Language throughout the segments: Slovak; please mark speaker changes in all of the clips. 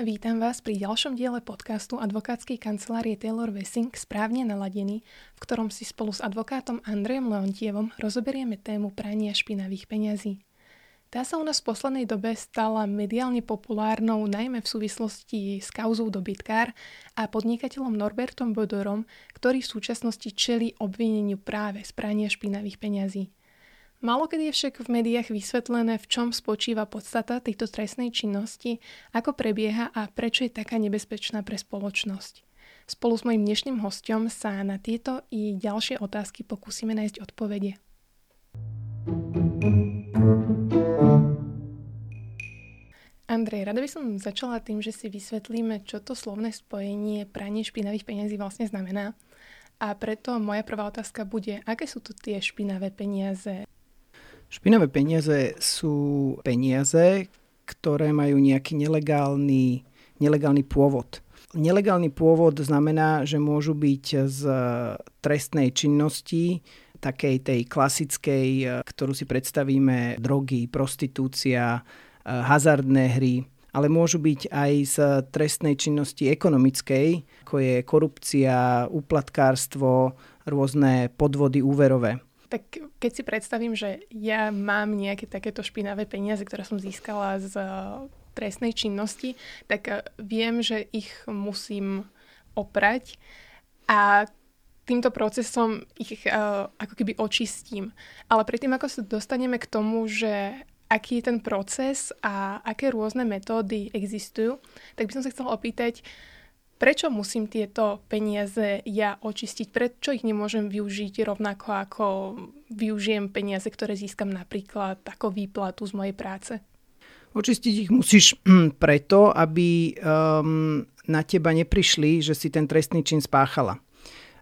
Speaker 1: Vítam vás pri ďalšom diele podcastu advokátskej kancelárie Taylor Wessing Správne naladený, v ktorom si spolu s advokátom Andrejom Leontievom rozoberieme tému prania špinavých peňazí. Tá sa u nás v poslednej dobe stala mediálne populárnou najmä v súvislosti s kauzou dobytkár a podnikateľom Norbertom Bodorom, ktorý v súčasnosti čeli obvineniu práve z prania špinavých peňazí. Malokedy je však v médiách vysvetlené, v čom spočíva podstata tejto trestnej činnosti, ako prebieha a prečo je taká nebezpečná pre spoločnosť. Spolu s mojim dnešným hostom sa na tieto i ďalšie otázky pokúsime nájsť odpovede. Andrej, rada by som začala tým, že si vysvetlíme, čo to slovné spojenie pranie špinavých peniazí vlastne znamená. A preto moja prvá otázka bude, aké sú to tie špinavé peniaze?
Speaker 2: Špinavé peniaze sú peniaze, ktoré majú nejaký nelegálny, nelegálny pôvod. Nelegálny pôvod znamená, že môžu byť z trestnej činnosti, takej tej klasickej, ktorú si predstavíme, drogy, prostitúcia, hazardné hry, ale môžu byť aj z trestnej činnosti ekonomickej, ako je korupcia, uplatkárstvo, rôzne podvody úverové.
Speaker 1: Tak keď si predstavím, že ja mám nejaké takéto špinavé peniaze, ktoré som získala z eh, trestnej činnosti, tak eh, viem, že ich musím oprať a týmto procesom ich ako keby očistím. Ale predtým, ako sa dostaneme k tomu, že aký je ten proces a aké rôzne metódy existujú, tak by som sa chcela opýtať, prečo musím tieto peniaze ja očistiť? Prečo ich nemôžem využiť rovnako ako využijem peniaze, ktoré získam napríklad ako výplatu z mojej práce?
Speaker 2: Očistiť ich musíš preto, aby um, na teba neprišli, že si ten trestný čin spáchala.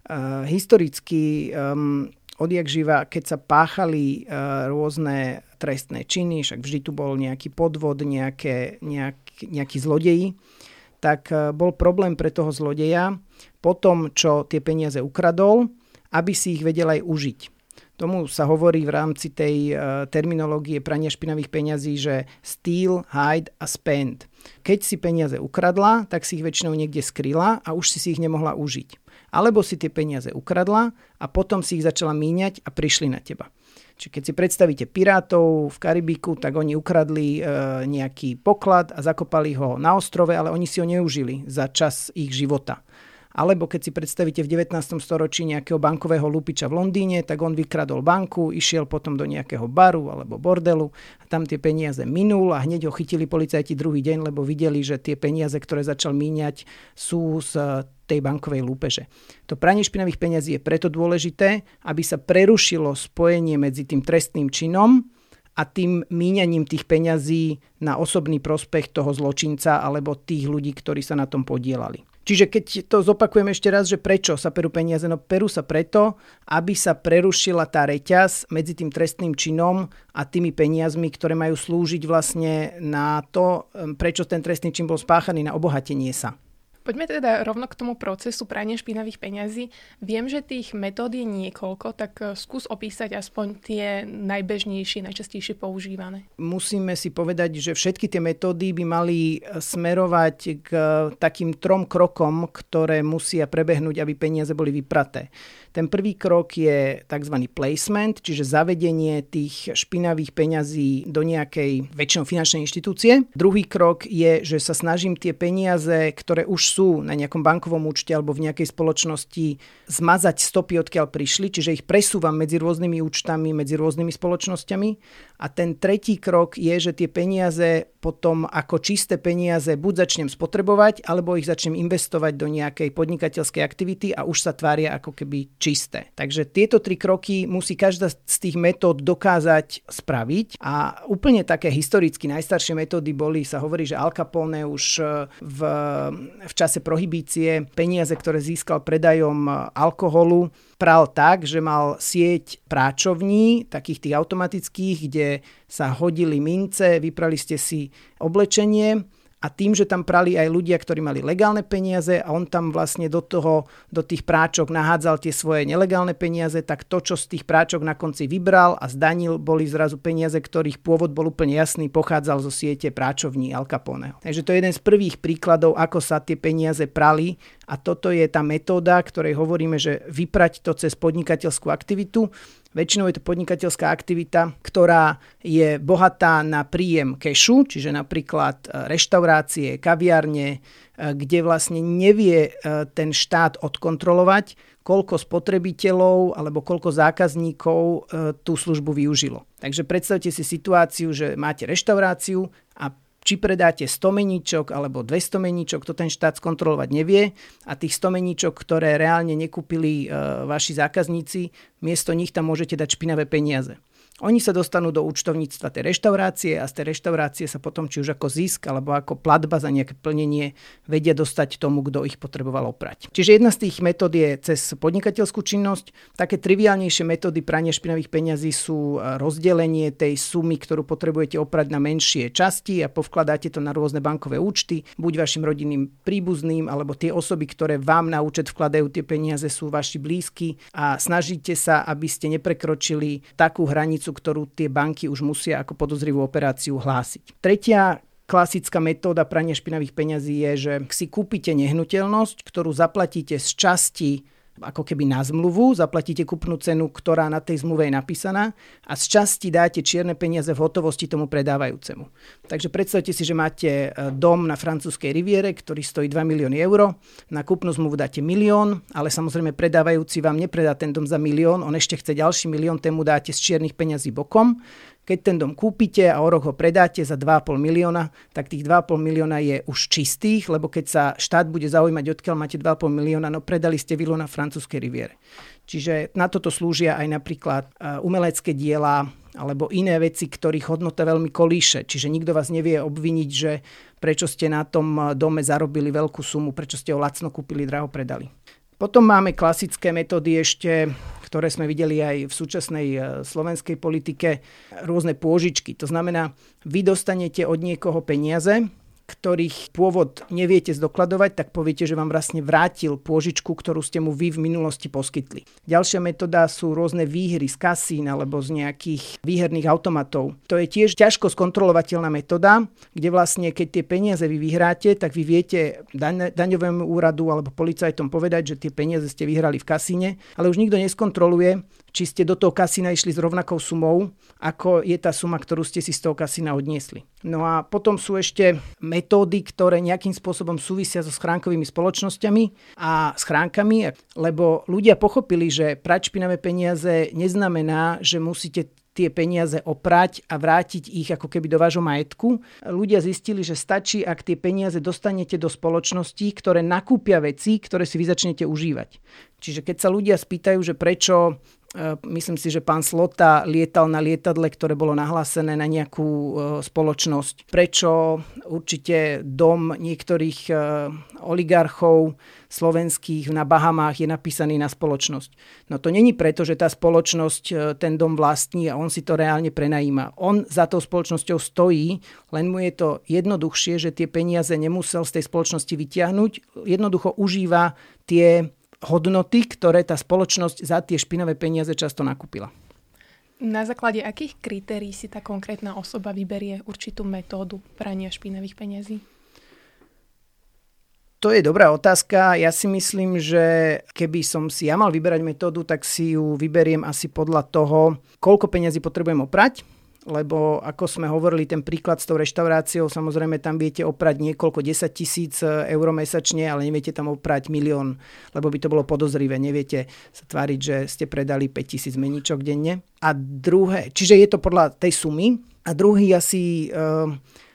Speaker 2: Uh, historicky um, odjak živa, keď sa páchali uh, rôzne trestné činy, však vždy tu bol nejaký podvod, nejaké, nejak, nejaký zlodeji, tak uh, bol problém pre toho zlodeja po tom, čo tie peniaze ukradol, aby si ich vedel aj užiť. Tomu sa hovorí v rámci tej uh, terminológie prania špinavých peňazí, že steal, hide a spend. Keď si peniaze ukradla, tak si ich väčšinou niekde skryla a už si si ich nemohla užiť. Alebo si tie peniaze ukradla a potom si ich začala míňať a prišli na teba. Čiže keď si predstavíte pirátov v Karibiku, tak oni ukradli e, nejaký poklad a zakopali ho na ostrove, ale oni si ho neužili za čas ich života. Alebo keď si predstavíte v 19. storočí nejakého bankového lupiča v Londýne, tak on vykradol banku, išiel potom do nejakého baru alebo bordelu a tam tie peniaze minul a hneď ho chytili policajti druhý deň, lebo videli, že tie peniaze, ktoré začal míňať, sú z tej bankovej lúpeže. To pranie špinavých peniazí je preto dôležité, aby sa prerušilo spojenie medzi tým trestným činom a tým míňaním tých peňazí na osobný prospech toho zločinca alebo tých ľudí, ktorí sa na tom podielali. Čiže keď to zopakujem ešte raz, že prečo sa perú peniaze? No perú sa preto, aby sa prerušila tá reťaz medzi tým trestným činom a tými peniazmi, ktoré majú slúžiť vlastne na to, prečo ten trestný čin bol spáchaný, na obohatenie sa.
Speaker 1: Poďme teda rovno k tomu procesu prania špinavých peňazí. Viem, že tých metód je niekoľko, tak eh, skús opísať aspoň tie najbežnejšie, najčastejšie používané.
Speaker 2: Musíme si povedať, že všetky tie metódy by mali eh, smerovať k eh, takým trom krokom, ktoré musia prebehnúť, aby peniaze boli vypraté. Ten prvý krok je tzv. placement, čiže zavedenie tých špinavých peňazí do nejakej väčšinou finančnej inštitúcie. Druhý krok je, že sa snažím tie peniaze, ktoré už sú na nejakom bankovom účte alebo v nejakej spoločnosti, zmazať stopy, odkiaľ prišli, čiže ich presúvam medzi rôznymi účtami, medzi rôznymi spoločnosťami. A ten tretí krok je, že tie peniaze potom ako čisté peniaze buď začnem spotrebovať, alebo ich začnem investovať do nejakej podnikateľskej aktivity a už sa tvária ako keby čisté. Takže tieto tri kroky musí každá z tých metód dokázať spraviť a úplne také historicky najstaršie metódy boli, sa hovorí, že Al Capone už e, v, v čase prohibície peniaze, ktoré získal predajom alkoholu, pral tak, že mal sieť práčovní, takých tých automatických, kde sa hodili mince, vyprali ste si oblečenie a tým, že tam prali aj ľudia, ktorí mali legálne peniaze a on tam vlastne do toho, do tých práčok nahádzal tie svoje nelegálne peniaze, tak to, čo z tých práčok na konci vybral a zdanil, boli zrazu peniaze, ktorých pôvod bol úplne jasný, pochádzal zo siete práčovní Al Caponeho. Takže to je jeden z prvých príkladov, ako sa tie peniaze prali a toto je tá metóda, ktorej hovoríme, že vyprať to cez podnikateľskú aktivitu Väčšinou je to podnikateľská aktivita, ktorá je bohatá na príjem kešu, čiže napríklad e, reštaurácie, kaviarne, e, kde vlastne nevie e, ten štát odkontrolovať, koľko spotrebiteľov alebo koľko zákazníkov tú službu využilo. Takže predstavte si situáciu, že máte reštauráciu či predáte 100 meníčok alebo 200 meníčok, to ten štát skontrolovať nevie a tých 100 meníčok, ktoré reálne nekúpili e, vaši zákazníci, miesto nich tam môžete dať špinavé peniaze. Oni sa dostanú do účtovníctva tej reštaurácie a z tej reštaurácie sa potom či už ako zisk alebo ako platba za nejaké plnenie vedia dostať tomu, kto ich potreboval oprať. Čiže jedna z tých metód je cez podnikateľskú činnosť. Také triviálnejšie metódy prania špinavých peňazí sú e, rozdelenie tej sumy, ktorú potrebujete oprať na menšie časti a povkladáte to na rôzne bankové účty, buď vašim rodinným príbuzným, alebo tie osoby, ktoré vám na účet vkladajú tie peniaze, sú vaši blízky a snažíte sa, aby ste neprekročili takú hranicu, hranicu, ktorú tie banky už musia ako podozrivú operáciu hlásiť. Tretia klasická metóda prania špinavých peňazí je, že si kúpite nehnuteľnosť, ktorú zaplatíte z časti ako keby na zmluvu, zaplatíte kupnú cenu, ktorá na tej zmluve je napísaná a z časti dáte čierne peniaze v hotovosti tomu predávajúcemu. Takže predstavte si, že máte e, dom na francúzskej riviere, ktorý stojí 2 milióny eur, na kupnú zmluvu dáte milión, ale samozrejme predávajúci vám nepredá ten dom za milión, on ešte chce ďalší milión, tému dáte z čiernych peňazí bokom keď ten dom kúpite a o rok ho predáte za 2,5 milióna, tak tých 2,5 milióna je už čistých, lebo keď sa štát bude zaujímať, odkiaľ máte 2,5 milióna, no predali ste vilu na francúzskej riviere. Čiže na toto slúžia aj napríklad e, umelecké diela alebo iné veci, ktorých hodnota veľmi kolíše. Čiže nikto vás nevie obviniť, že prečo ste na tom dome zarobili veľkú sumu, prečo ste ho lacno kúpili, draho predali. Potom máme klasické metódy ešte, ktoré sme videli aj v súčasnej e, slovenskej politike, rôzne pôžičky. To znamená, vy dostanete od niekoho peniaze, ktorých pôvod neviete zdokladovať, tak poviete, že vám vlastne vrátil pôžičku, ktorú ste mu vy v minulosti poskytli. Ďalšia metóda sú rôzne výhry z kasín alebo z nejakých výherných automatov. To je tiež ťažko skontrolovateľná metóda, kde vlastne keď tie peniaze vy vyhráte, tak vy viete daň, daňovému úradu alebo policajtom povedať, že tie peniaze ste vyhrali v kasíne, ale už nikto neskontroluje, či ste do toho kasína išli s rovnakou sumou, ako je tá suma, ktorú ste si z toho kasína odniesli. No a potom sú ešte metódy, ktoré nejakým spôsobom súvisia so schránkovými spoločnosťami a schránkami, lebo ľudia pochopili, že prať špinavé peniaze neznamená, že musíte tie peniaze oprať a vrátiť ich ako keby do vášho majetku. Ľudia zistili, že stačí, ak tie peniaze dostanete do spoločností, ktoré nakúpia veci, ktoré si vy začnete užívať. Čiže keď sa ľudia spýtajú, že prečo myslím si, že pán Slota lietal na lietadle, ktoré bolo nahlásené na nejakú e, spoločnosť. Prečo určite dom niektorých e, oligarchov slovenských na Bahamách je napísaný na spoločnosť. No to není preto, že tá spoločnosť ten dom vlastní a on si to reálne prenajíma. On za tou spoločnosťou stojí, len mu je to jednoduchšie, že tie peniaze nemusel z tej spoločnosti vyťahnuť. Jednoducho užíva tie hodnoty, ktoré tá spoločnosť za tie špinavé peniaze často nakúpila.
Speaker 1: Na základe akých kritérií si tá konkrétna osoba vyberie určitú metódu prania špinavých peniazí?
Speaker 2: To je dobrá otázka. Ja si myslím, že keby som si ja mal vyberať metódu, tak si ju vyberiem asi podľa toho, koľko peniazy potrebujem oprať lebo ako sme hovorili, ten príklad s tou reštauráciou, samozrejme tam viete oprať niekoľko 10 tisíc eur mesačne, ale neviete tam oprať milión, lebo by to bolo podozrivé. Neviete sa tváriť, že ste predali 5 tisíc meničok denne. A druhé, čiže je to podľa tej sumy. A druhý asi uh,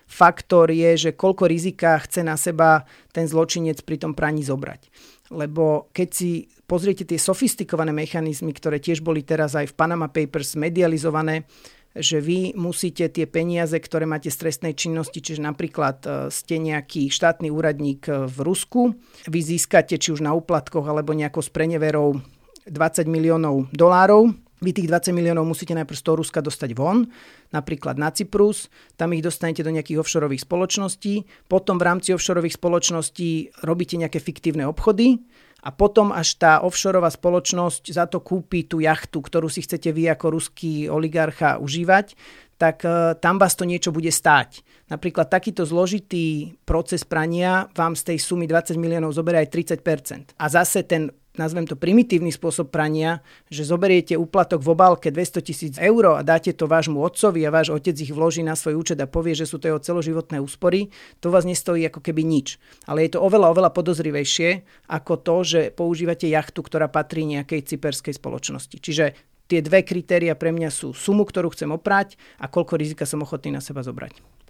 Speaker 2: faktor je, že koľko rizika chce na seba ten zločinec pri tom praní zobrať. Lebo keď si pozriete tie sofistikované mechanizmy, ktoré tiež boli teraz aj v Panama Papers medializované, že vy musíte tie peniaze, ktoré máte z trestnej činnosti, čiže napríklad e, ste nejaký štátny úradník e, v Rusku, vy získate či už na úplatkoch alebo nejako s preneverou 20 miliónov dolárov, vy tých 20 miliónov musíte najprv z toho Ruska dostať von, napríklad na Cyprus, tam ich dostanete do nejakých offshoreových spoločností, potom v rámci offshoreových spoločností robíte nejaké fiktívne obchody a potom až tá offshoreová spoločnosť za to kúpi tú jachtu, ktorú si chcete vy ako ruský oligarcha užívať, tak e, tam vás to niečo bude stáť. Napríklad takýto zložitý proces prania vám z tej sumy 20 miliónov zoberie aj 30%. A zase ten nazvem to primitívny spôsob prania, že zoberiete úplatok v obálke 200 tisíc eur a dáte to vášmu otcovi a váš otec ich vloží na svoj účet a povie, že sú to jeho celoživotné úspory, to vás nestojí ako keby nič. Ale je to oveľa, oveľa podozrivejšie ako to, že používate jachtu, ktorá patrí nejakej cyperskej spoločnosti. Čiže tie dve kritéria pre mňa sú sumu, ktorú chcem oprať a koľko rizika som ochotný na seba zobrať.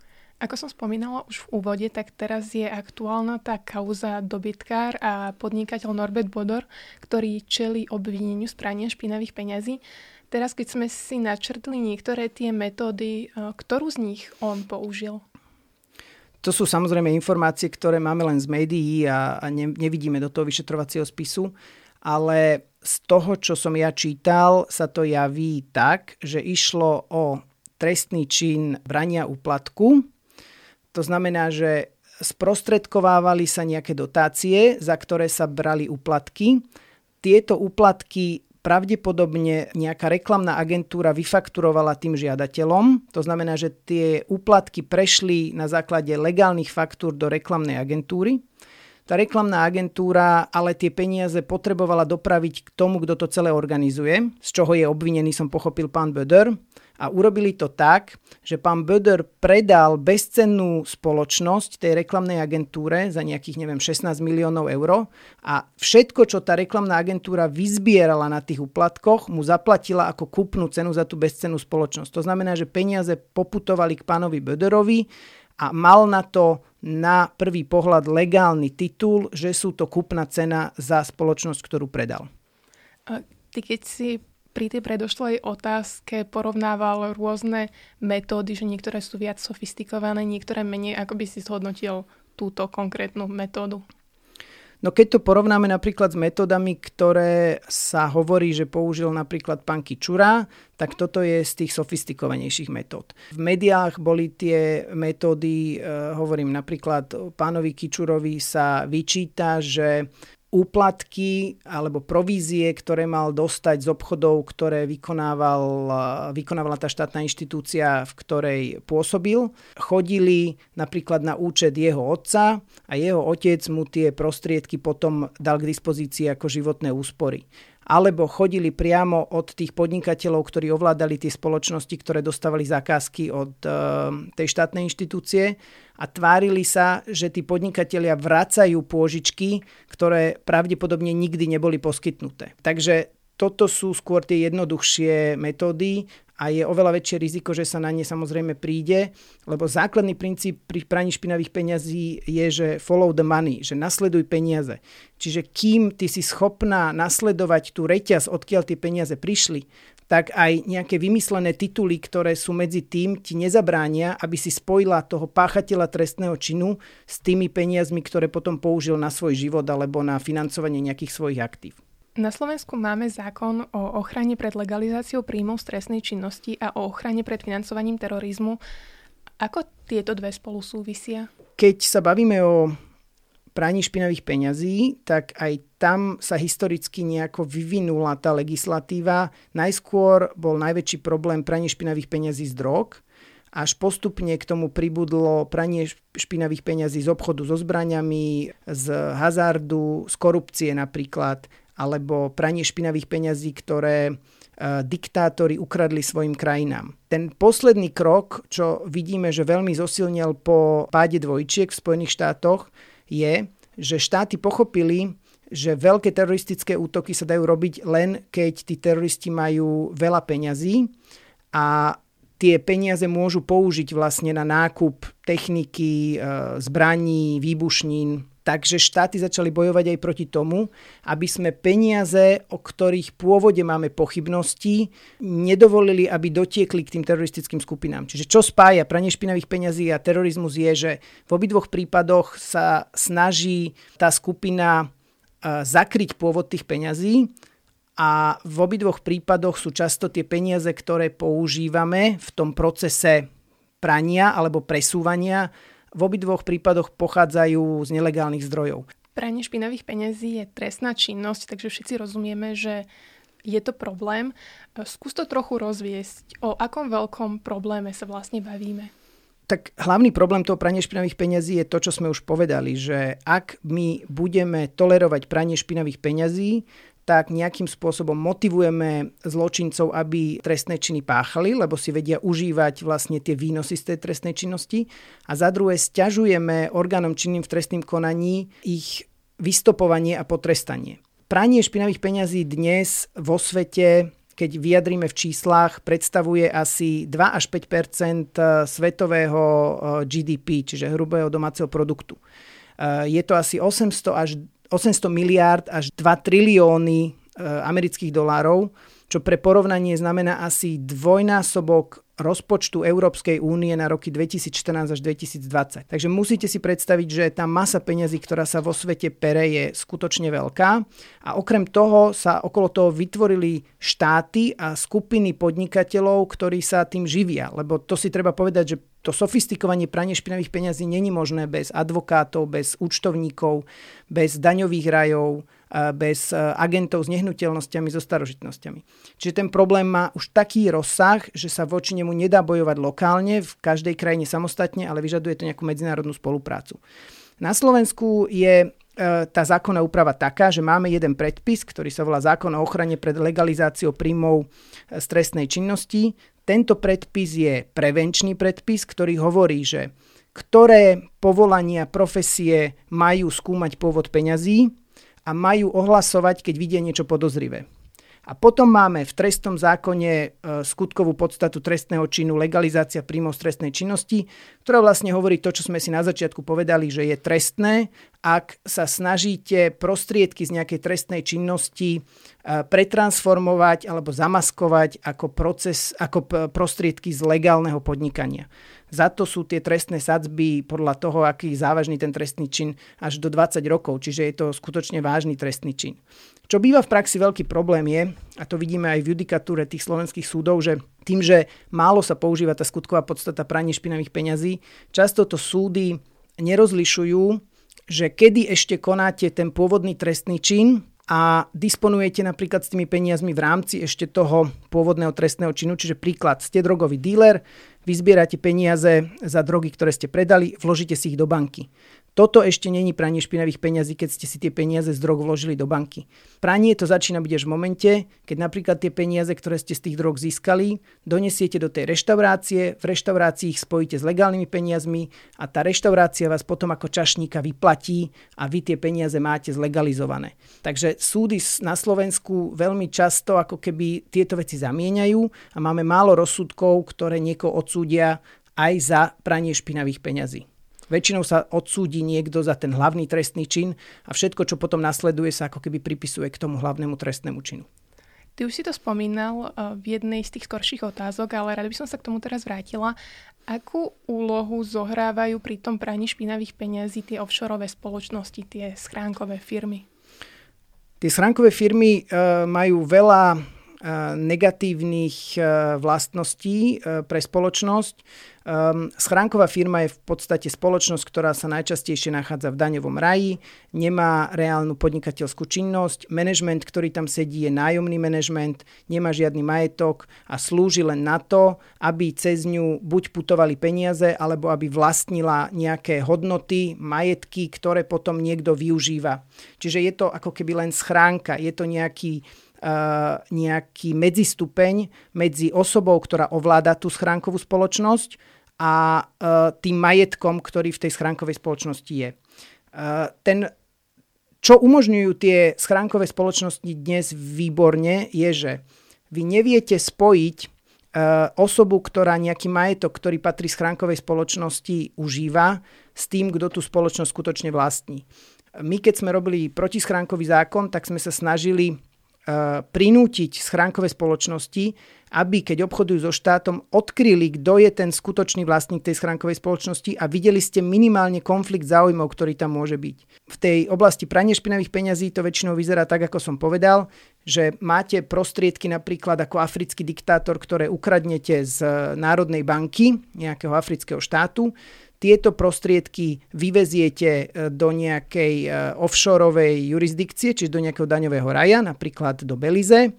Speaker 1: Ako som spomínala už v úvode, tak teraz je aktuálna tá kauza dobytkár a podnikateľ Norbert Bodor, ktorý čeli obvineniu z prania špinavých peňazí. Teraz, keď sme si načrtli niektoré tie metódy, e, ktorú z nich on použil?
Speaker 2: To sú samozrejme informácie, ktoré máme len z médií a, a ne, nevidíme do toho vyšetrovacieho spisu, ale z toho, čo som ja čítal, sa to javí tak, že išlo o trestný čin brania úplatku, to znamená, že sprostredkovávali sa nejaké dotácie, za ktoré sa brali úplatky. Tieto úplatky pravdepodobne nejaká reklamná agentúra vyfakturovala tým žiadateľom. To znamená, že tie úplatky prešli na základe legálnych faktúr do reklamnej agentúry. Tá reklamná agentúra ale tie peniaze potrebovala dopraviť k tomu, kto to celé organizuje, z čoho je obvinený, som pochopil, pán Böder a urobili to tak, že pán Böder predal bezcennú spoločnosť tej reklamnej agentúre za nejakých, neviem, 16 miliónov eur a všetko, čo tá reklamná agentúra vyzbierala na tých uplatkoch, mu zaplatila ako kúpnu cenu za tú bezcennú spoločnosť. To znamená, že peniaze poputovali k pánovi Böderovi a mal na to na prvý pohľad legálny titul, že sú to kúpna cena za spoločnosť, ktorú predal.
Speaker 1: A ty keď si pri tej predošlej otázke porovnával rôzne metódy, že niektoré sú viac sofistikované, niektoré menej. Ako by si zhodnotil túto konkrétnu metódu?
Speaker 2: No keď to porovnáme napríklad s metodami, ktoré sa hovorí, že použil napríklad pán Kičura, tak toto je z tých sofistikovanejších metód. V médiách boli tie metódy, e, hovorím napríklad pánovi Kičurovi sa vyčíta, že úplatky alebo provízie, ktoré mal dostať z obchodov, ktoré vykonával, vykonávala tá štátna inštitúcia, v ktorej pôsobil, chodili napríklad na účet jeho otca a jeho otec mu tie prostriedky potom dal k dispozícii ako životné úspory alebo chodili priamo od tých podnikateľov, ktorí ovládali tie spoločnosti, ktoré dostávali zákazky od uh, tej štátnej inštitúcie a tvárili sa, že tí podnikatelia vracajú pôžičky, ktoré pravdepodobne nikdy neboli poskytnuté. Takže toto sú skôr tie jednoduchšie metódy a je oveľa väčšie riziko, že sa na ne samozrejme príde, lebo základný princíp pri praní špinavých peňazí je, že follow the money, že nasleduj peniaze. Čiže kým ty si schopná nasledovať tú reťaz, odkiaľ tie peniaze prišli, tak aj nejaké vymyslené tituly, ktoré sú medzi tým, ti nezabránia, aby si spojila toho páchateľa trestného činu s tými peniazmi, ktoré potom použil na svoj život alebo na financovanie nejakých svojich aktív.
Speaker 1: Na Slovensku máme zákon o ochrane pred legalizáciou príjmov stresnej činnosti a o ochrane pred financovaním terorizmu. Ako tieto dve spolu súvisia?
Speaker 2: Keď sa bavíme o praní špinavých peňazí, tak aj tam sa historicky nejako vyvinula tá legislatíva. Najskôr bol najväčší problém pranie špinavých peňazí z drog, až postupne k tomu pribudlo pranie špinavých peňazí z obchodu so zbraniami, z hazardu, z korupcie napríklad alebo pranie špinavých peňazí, ktoré e, diktátori ukradli svojim krajinám. Ten posledný krok, čo vidíme, že veľmi zosilnil po páde dvojčiek v Spojených štátoch, je, že štáty pochopili, že veľké teroristické útoky sa dajú robiť len keď tí teroristi majú veľa peňazí a tie peniaze môžu použiť vlastne na nákup techniky, e, zbraní, výbušnín Takže štáty začali bojovať aj proti tomu, aby sme peniaze, o ktorých pôvode máme pochybnosti, nedovolili, aby dotiekli k tým teroristickým skupinám. Čiže čo spája pranie špinavých peňazí a terorizmus je, že v obidvoch prípadoch sa snaží tá skupina zakryť pôvod tých peňazí a v obidvoch prípadoch sú často tie peniaze, ktoré používame v tom procese prania alebo presúvania, v obidvoch prípadoch pochádzajú z nelegálnych zdrojov.
Speaker 1: Pranie špinavých peniazí je trestná činnosť, takže všetci rozumieme, že je to problém. Skús to trochu rozviesť, o akom veľkom probléme sa vlastne bavíme.
Speaker 2: Tak hlavný problém toho prania špinavých peňazí je to, čo sme už povedali, že ak my budeme tolerovať pranie špinavých peňazí, tak nejakým spôsobom motivujeme zločincov, aby trestné činy páchali, lebo si vedia užívať vlastne tie výnosy z tej trestnej činnosti. A za druhé, stiažujeme orgánom činným v trestným konaní ich vystopovanie a potrestanie. Pranie špinavých peňazí dnes vo svete keď vyjadríme v číslach, predstavuje asi 2 až 5 e, svetového e, GDP, čiže hrubého domáceho produktu. E, je to asi 800 až 800 miliárd až 2 trilióny amerických dolárov, čo pre porovnanie znamená asi dvojnásobok rozpočtu Európskej únie na roky 2014 až 2020. Takže musíte si predstaviť, že tá masa peňazí, ktorá sa vo svete pere, je skutočne veľká. A okrem toho sa okolo toho vytvorili štáty a skupiny podnikateľov, ktorí sa tým živia. Lebo to si treba povedať, že to sofistikovanie pranie špinavých peňazí není možné bez advokátov, bez účtovníkov, bez daňových rajov, bez e, agentov s nehnuteľnosťami, so starožitnosťami. Čiže ten problém má už taký rozsah, že sa voči nemu nedá bojovať lokálne, v každej krajine samostatne, ale vyžaduje to nejakú medzinárodnú spoluprácu. Na Slovensku je e, tá zákonná úprava taká, že máme jeden predpis, ktorý sa volá zákon o ochrane pred legalizáciou príjmov e, z trestnej činnosti. Tento predpis je prevenčný predpis, ktorý hovorí, že ktoré povolania, profesie majú skúmať pôvod peňazí, a majú ohlasovať, keď vidia niečo podozrivé. A potom máme v trestnom zákone e, skutkovú podstatu trestného činu legalizácia príjmov trestnej činnosti, ktorá vlastne hovorí to, čo sme si na začiatku povedali, že je trestné, ak sa snažíte prostriedky z nejakej trestnej činnosti e, pretransformovať alebo zamaskovať ako, proces, ako prostriedky z legálneho podnikania. Za to sú tie trestné sadzby podľa toho, aký je závažný ten trestný čin, až do 20 rokov, čiže je to skutočne vážny trestný čin. Čo býva v praxi veľký problém je, a to vidíme aj v judikatúre tých slovenských súdov, že tým, že málo sa používa tá skutková podstata pranie špinavých peňazí, často to súdy nerozlišujú, že kedy ešte konáte ten pôvodný trestný čin a disponujete napríklad s tými peniazmi v rámci ešte toho pôvodného trestného činu, čiže príklad, ste drogový díler, vyzbierate peniaze za drogy, ktoré ste predali, vložíte si ich do banky. Toto ešte není pranie špinavých peňazí, keď ste si tie peniaze z drog vložili do banky. Pranie to začína byť až v momente, keď napríklad tie peniaze, ktoré ste z tých drog získali, donesiete do tej reštaurácie, v reštaurácii ich spojíte s legálnymi peniazmi a tá reštaurácia vás potom ako čašníka vyplatí a vy tie peniaze máte zlegalizované. Takže súdy na Slovensku veľmi často ako keby tieto veci zamieňajú a máme málo rozsudkov, ktoré niekoho odsúdia aj za pranie špinavých peňazí. Väčšinou sa odsúdi niekto za ten hlavný trestný čin a všetko, čo potom nasleduje, sa ako keby pripisuje k tomu hlavnému trestnému činu.
Speaker 1: Ty už si to spomínal uh, v jednej z tých skorších otázok, ale rada by som sa k tomu teraz vrátila. Akú úlohu zohrávajú pri tom praní špinavých peňazí tie offshoreové spoločnosti, tie schránkové firmy?
Speaker 2: Tie schránkové firmy uh, majú veľa negatívnych vlastností pre spoločnosť. Um, schránková firma je v podstate spoločnosť, ktorá sa najčastejšie nachádza v daňovom raji, nemá reálnu podnikateľskú činnosť, manažment, ktorý tam sedí, je nájomný manažment, nemá žiadny majetok a slúži len na to, aby cez ňu buď putovali peniaze, alebo aby vlastnila nejaké hodnoty, majetky, ktoré potom niekto využíva. Čiže je to ako keby len schránka, je to nejaký nejaký medzistupeň medzi osobou, ktorá ovláda tú schránkovú spoločnosť a tým majetkom, ktorý v tej schránkovej spoločnosti je. Ten, čo umožňujú tie schránkové spoločnosti dnes výborne, je, že vy neviete spojiť osobu, ktorá nejaký majetok, ktorý patrí schránkovej spoločnosti, užíva, s tým, kto tú spoločnosť skutočne vlastní. My, keď sme robili protischránkový zákon, tak sme sa snažili prinútiť schránkové spoločnosti, aby keď obchodujú so štátom, odkryli, kto je ten skutočný vlastník tej schránkovej spoločnosti a videli ste minimálne konflikt záujmov, ktorý tam môže byť. V tej oblasti prania špinavých peňazí to väčšinou vyzerá tak, ako som povedal, že máte prostriedky napríklad ako africký diktátor, ktoré ukradnete z Národnej banky nejakého afrického štátu, tieto prostriedky vyveziete e, do nejakej e, offshoreovej jurisdikcie, čiže do nejakého daňového raja, napríklad do Belize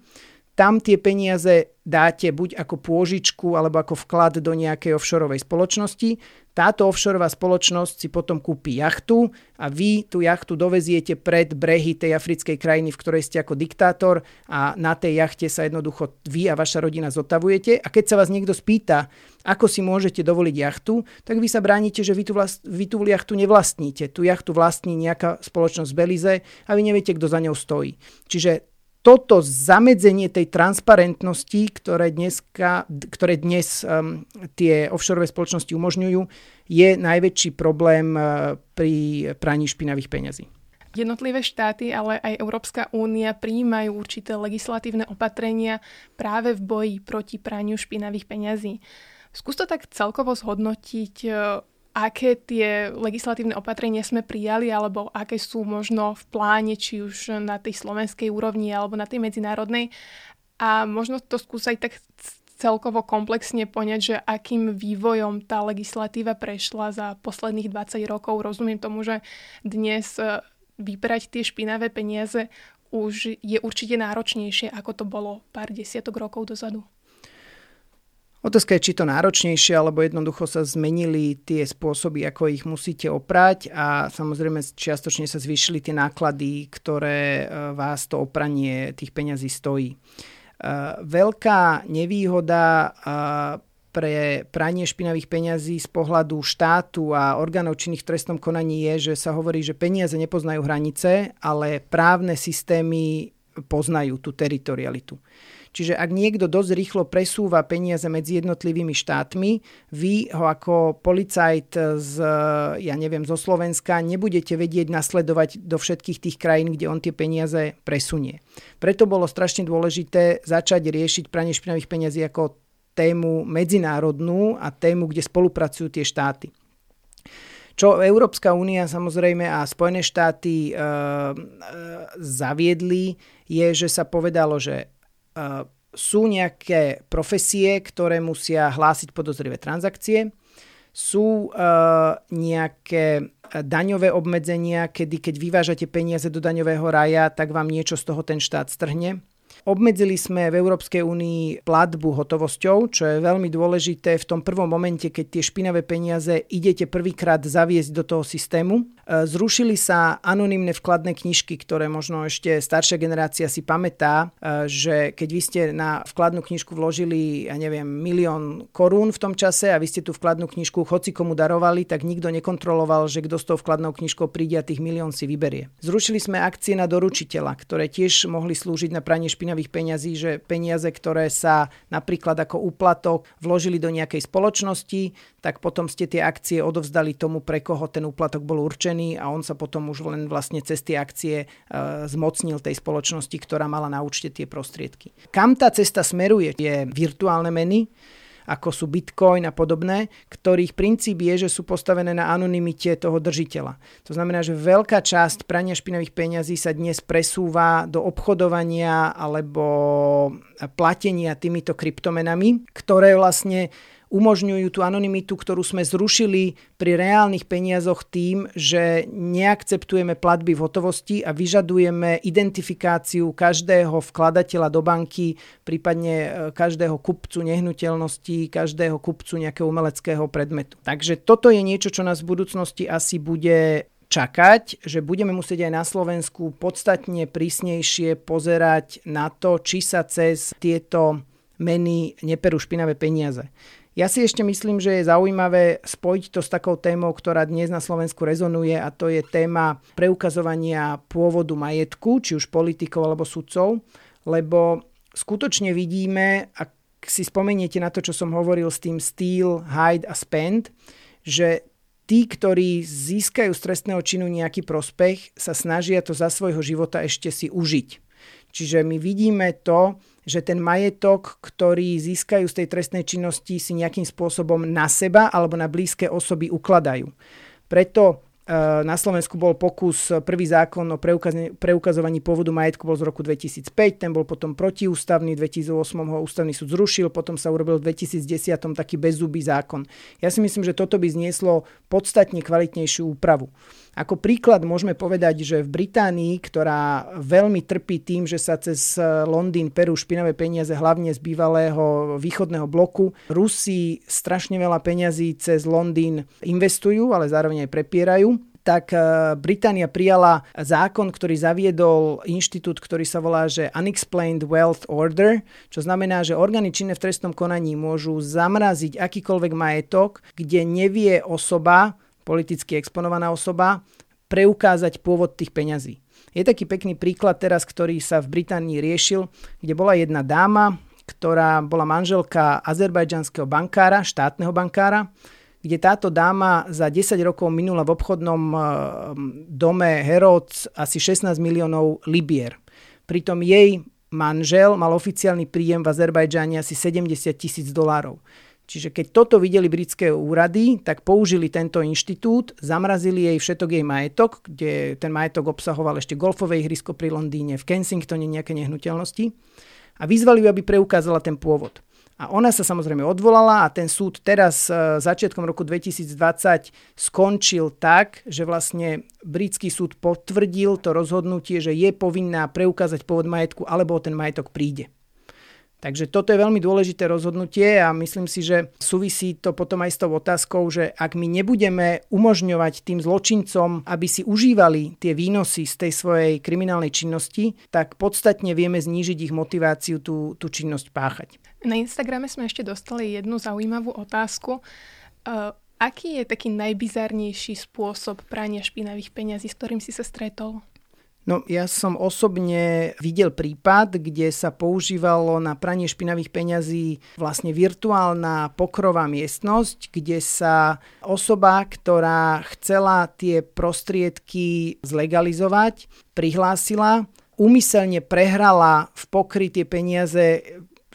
Speaker 2: tam tie peniaze dáte buď ako pôžičku alebo ako vklad do nejakej offshoreovej spoločnosti. Táto offshoreová spoločnosť si potom kúpi jachtu a vy tú jachtu doveziete pred brehy tej africkej krajiny, v ktorej ste ako diktátor a na tej jachte sa jednoducho vy a vaša rodina zotavujete. A keď sa vás niekto spýta, ako si môžete dovoliť jachtu, tak vy sa bránite, že vy tú, vlast, vy tú jachtu nevlastníte. Tú jachtu vlastní nejaká spoločnosť z Belize a vy neviete, kto za ňou stojí. Čiže toto zamedzenie tej transparentnosti, ktoré, dneska, ktoré dnes um, tie offshore spoločnosti umožňujú, je najväčší problém uh, pri praní špinavých peňazí.
Speaker 1: Jednotlivé štáty, ale aj Európska únia prijímajú určité legislatívne opatrenia práve v boji proti praniu špinavých peňazí. Skús to tak celkovo zhodnotiť, uh, aké tie legislatívne opatrenia sme prijali alebo aké sú možno v pláne, či už na tej slovenskej úrovni alebo na tej medzinárodnej. A možno to skúsať tak celkovo komplexne poňať, že akým vývojom tá legislatíva prešla za posledných 20 rokov. Rozumiem tomu, že dnes e, vybrať tie špinavé peniaze už je určite náročnejšie, ako to bolo pár desiatok rokov dozadu.
Speaker 2: Otázka je, či to náročnejšie, alebo jednoducho sa zmenili tie spôsoby, ako ich musíte oprať a samozrejme čiastočne sa zvýšili tie náklady, ktoré e, vás to opranie tých peňazí stojí. E, veľká nevýhoda e, pre pranie špinavých peňazí z pohľadu štátu a orgánov činných v trestnom konaní je, že sa hovorí, že peniaze nepoznajú hranice, ale právne systémy poznajú tú teritorialitu. Čiže ak niekto dosť rýchlo presúva peniaze medzi jednotlivými štátmi, vy ho ako policajt z, ja neviem, zo Slovenska nebudete vedieť nasledovať do všetkých tých krajín, kde on tie peniaze presunie. Preto bolo strašne dôležité začať riešiť pranie špinavých peniazí ako tému medzinárodnú a tému, kde spolupracujú tie štáty. Čo Európska únia samozrejme a Spojené štáty e, e, zaviedli, je, že sa povedalo, že sú nejaké profesie, ktoré musia hlásiť podozrivé transakcie, sú uh, nejaké daňové obmedzenia, kedy keď vyvážate peniaze do daňového raja, tak vám niečo z toho ten štát strhne. Obmedzili sme v Európskej únii platbu hotovosťou, čo je veľmi dôležité v tom prvom momente, keď tie špinavé peniaze idete prvýkrát zaviesť do toho systému. E, zrušili sa anonymné vkladné knižky, ktoré možno ešte staršia generácia si pamätá, e, že keď vy ste na vkladnú knižku vložili, ja neviem, milión korún v tom čase a vy ste tú vkladnú knižku hoci komu darovali, tak nikto nekontroloval, že kto s tou vkladnou knižkou príde a tých milión si vyberie. Zrušili sme akcie na doručiteľa, ktoré tiež mohli slúžiť na pranie špinavých daňových peňazí, že peniaze, ktoré sa napríklad ako úplatok vložili do nejakej spoločnosti, tak potom ste tie akcie odovzdali tomu, pre koho ten úplatok bol určený a on sa potom už len vlastne cez tie akcie e, zmocnil tej spoločnosti, ktorá mala na účte tie prostriedky. Kam tá cesta smeruje? Je virtuálne meny, ako sú Bitcoin a podobné, ktorých princíp je, že sú postavené na anonymite toho držiteľa. To znamená, že veľká časť prania špinavých peňazí sa dnes presúva do obchodovania alebo platenia týmito kryptomenami, ktoré vlastne umožňujú tú anonymitu, ktorú sme zrušili pri reálnych peniazoch tým, že neakceptujeme platby v hotovosti a vyžadujeme identifikáciu každého vkladateľa do banky, prípadne e, každého kupcu nehnuteľností, každého kupcu nejakého umeleckého predmetu. Takže toto je niečo, čo nás v budúcnosti asi bude čakať, že budeme musieť aj na Slovensku podstatne prísnejšie pozerať na to, či sa cez tieto meny neperú špinavé peniaze. Ja si ešte myslím, že je zaujímavé spojiť to s takou témou, ktorá dnes na Slovensku rezonuje a to je téma preukazovania pôvodu majetku, či už politikov alebo sudcov, lebo skutočne vidíme, ak si spomeniete na to, čo som hovoril s tým steal, hide a spend, že tí, ktorí získajú z trestného činu nejaký prospech, sa snažia to za svojho života ešte si užiť. Čiže my vidíme to, že ten majetok, ktorý získajú z tej trestnej činnosti, si nejakým spôsobom na seba alebo na blízke osoby ukladajú. Preto na Slovensku bol pokus, prvý zákon o preukazovaní pôvodu majetku bol z roku 2005, ten bol potom protiústavný, 2008 ho ústavný súd zrušil, potom sa urobil v 2010 taký bezzubý zákon. Ja si myslím, že toto by znieslo podstatne kvalitnejšiu úpravu. Ako príklad môžeme povedať, že v Británii, ktorá veľmi trpí tým, že sa cez Londýn perú špinavé peniaze hlavne z bývalého východného bloku, Rusi strašne veľa peňazí cez Londýn investujú, ale zároveň aj prepierajú tak e, Británia prijala zákon, ktorý zaviedol inštitút, ktorý sa volá, že Unexplained Wealth Order, čo znamená, že orgány činné v trestnom konaní môžu zamraziť akýkoľvek majetok, kde nevie osoba, politicky exponovaná osoba, preukázať pôvod tých peňazí. Je taký pekný príklad teraz, ktorý sa v Británii riešil, kde bola jedna dáma, ktorá bola manželka azerbajdžanského bankára, štátneho bankára, kde táto dáma za 10 rokov minula v obchodnom eh, dome Herods asi 16 miliónov libier. Pritom jej manžel mal oficiálny príjem v Azerbajdžane asi 70 tisíc dolárov. Čiže keď toto videli britské úrady, tak použili tento inštitút, zamrazili jej všetok jej majetok, kde ten majetok obsahoval ešte golfové ihrisko pri Londýne, v Kensingtone nejaké nehnuteľnosti a vyzvali ju, aby preukázala ten pôvod. A ona sa samozrejme odvolala a ten súd teraz e, začiatkom roku 2020 skončil tak, že vlastne britský súd potvrdil to rozhodnutie, že je povinná preukázať pôvod majetku alebo o ten majetok príde. Takže toto je veľmi dôležité rozhodnutie a myslím si, že súvisí to potom aj s tou otázkou, že ak my nebudeme umožňovať tým zločincom, aby si užívali tie výnosy z tej svojej kriminálnej činnosti, tak podstatne vieme znížiť ich motiváciu tú, tú činnosť páchať.
Speaker 1: Na Instagrame sme ešte dostali jednu zaujímavú otázku. Uh, aký je taký najbizarnejší spôsob prania špinavých peňazí, s ktorým si sa stretol?
Speaker 2: No ja som osobne videl prípad, kde sa používalo na pranie špinavých peňazí vlastne virtuálna pokrová miestnosť, kde sa osoba, ktorá chcela tie prostriedky zlegalizovať, prihlásila, úmyselne prehrala v pokry tie peniaze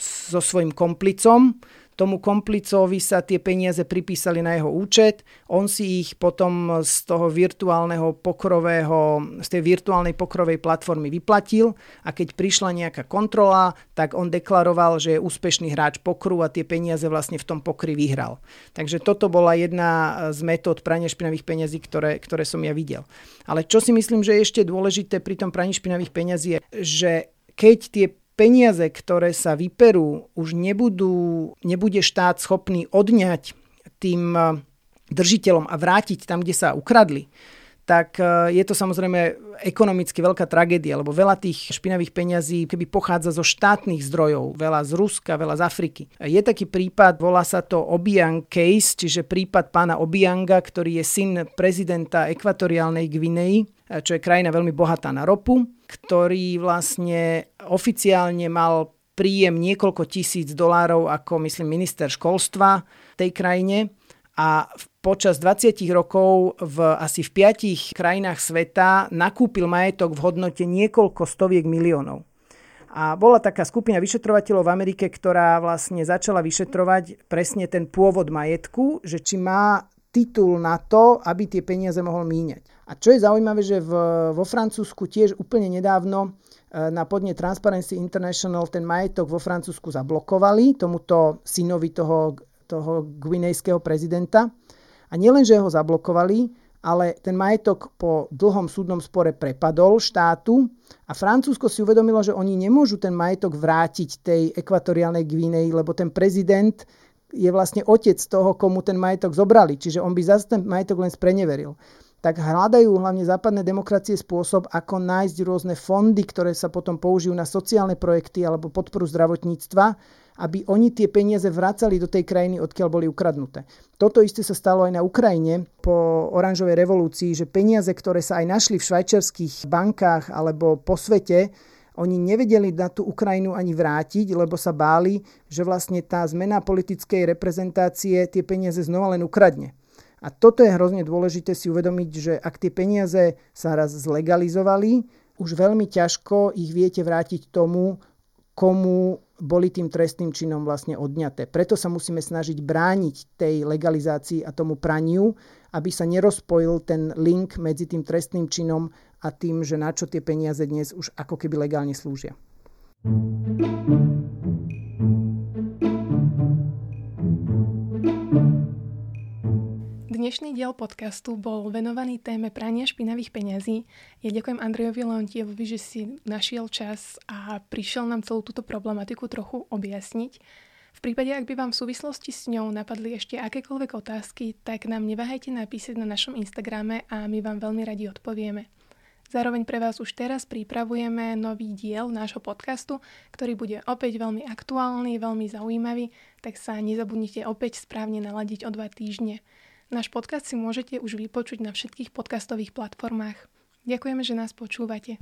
Speaker 2: so svojím komplicom, tomu komplicovi sa tie peniaze pripísali na jeho účet, on si ich potom z toho virtuálneho pokrového, z tej virtuálnej pokrovej platformy vyplatil a keď prišla nejaká kontrola, tak on deklaroval, že je úspešný hráč pokru a tie peniaze vlastne v tom pokry vyhral. Takže toto bola jedna z metód prania špinavých peňazí, ktoré, ktoré som ja videl. Ale čo si myslím, že je ešte dôležité pri tom praní špinavých peňazí je, že keď tie peniaze, ktoré sa vyperú, už nebudú, nebude štát schopný odňať tým eh, držiteľom a vrátiť tam, kde sa ukradli, tak eh, je to samozrejme ekonomicky veľká tragédia, lebo veľa tých špinavých peňazí keby pochádza zo štátnych zdrojov, veľa z Ruska, veľa z Afriky. Je taký prípad, volá sa to Obiang case, čiže prípad pána Obianga, ktorý je syn prezidenta ekvatoriálnej Gvinei, eh, čo je krajina veľmi bohatá na ropu ktorý vlastne oficiálne mal príjem niekoľko tisíc dolárov ako, myslím, minister školstva tej krajine a počas 20 rokov v asi v piatich krajinách sveta nakúpil majetok v hodnote niekoľko stoviek miliónov. A bola taká skupina vyšetrovateľov v Amerike, ktorá vlastne začala vyšetrovať presne ten pôvod majetku, že či má titul na to, aby tie peniaze mohol míňať. A čo je zaujímavé, že v, vo Francúzsku tiež úplne nedávno e, na podne Transparency International ten majetok vo Francúzsku zablokovali tomuto synovi toho, toho guinejského prezidenta. A nielen, že ho zablokovali, ale ten majetok po dlhom súdnom spore prepadol štátu a Francúzsko si uvedomilo, že oni nemôžu ten majetok vrátiť tej ekvatoriálnej Gvineji, lebo ten prezident je vlastne otec toho, komu ten majetok zobrali. Čiže on by zase ten majetok len spreneveril tak hľadajú hlavne západné demokracie spôsob, ako nájsť rôzne fondy, ktoré sa potom použijú na sociálne projekty alebo podporu zdravotníctva, aby oni tie peniaze vracali do tej krajiny, odkiaľ boli ukradnuté. Toto isté sa stalo aj na Ukrajine po oranžovej revolúcii, že peniaze, ktoré sa aj našli v švajčiarských bankách alebo po svete, oni nevedeli na tú Ukrajinu ani vrátiť, lebo sa báli, že vlastne tá zmena politickej reprezentácie tie peniaze znova len ukradne. A toto je hrozne dôležité si uvedomiť, že ak tie peniaze sa raz zlegalizovali, už veľmi ťažko ich viete vrátiť tomu, komu boli tým trestným činom vlastne odňaté. Preto sa musíme snažiť brániť tej legalizácii a tomu praniu, aby sa nerozpojil ten link medzi tým trestným činom a tým, že na čo tie peniaze dnes už ako keby legálne slúžia.
Speaker 1: Dnešný diel podcastu bol venovaný téme prania špinavých peňazí. Ja ďakujem Andrejovi Leontievovi, že si našiel čas a prišiel nám celú túto problematiku trochu objasniť. V prípade, ak by vám v súvislosti s ňou napadli ešte akékoľvek otázky, tak nám neváhajte napísať na našom Instagrame a my vám veľmi radi odpovieme. Zároveň pre vás už teraz pripravujeme nový diel nášho podcastu, ktorý bude opäť veľmi aktuálny, veľmi zaujímavý, tak sa nezabudnite opäť správne naladiť o dva týždne. Náš podcast si môžete už vypočuť na všetkých podcastových platformách. Ďakujeme, že nás počúvate.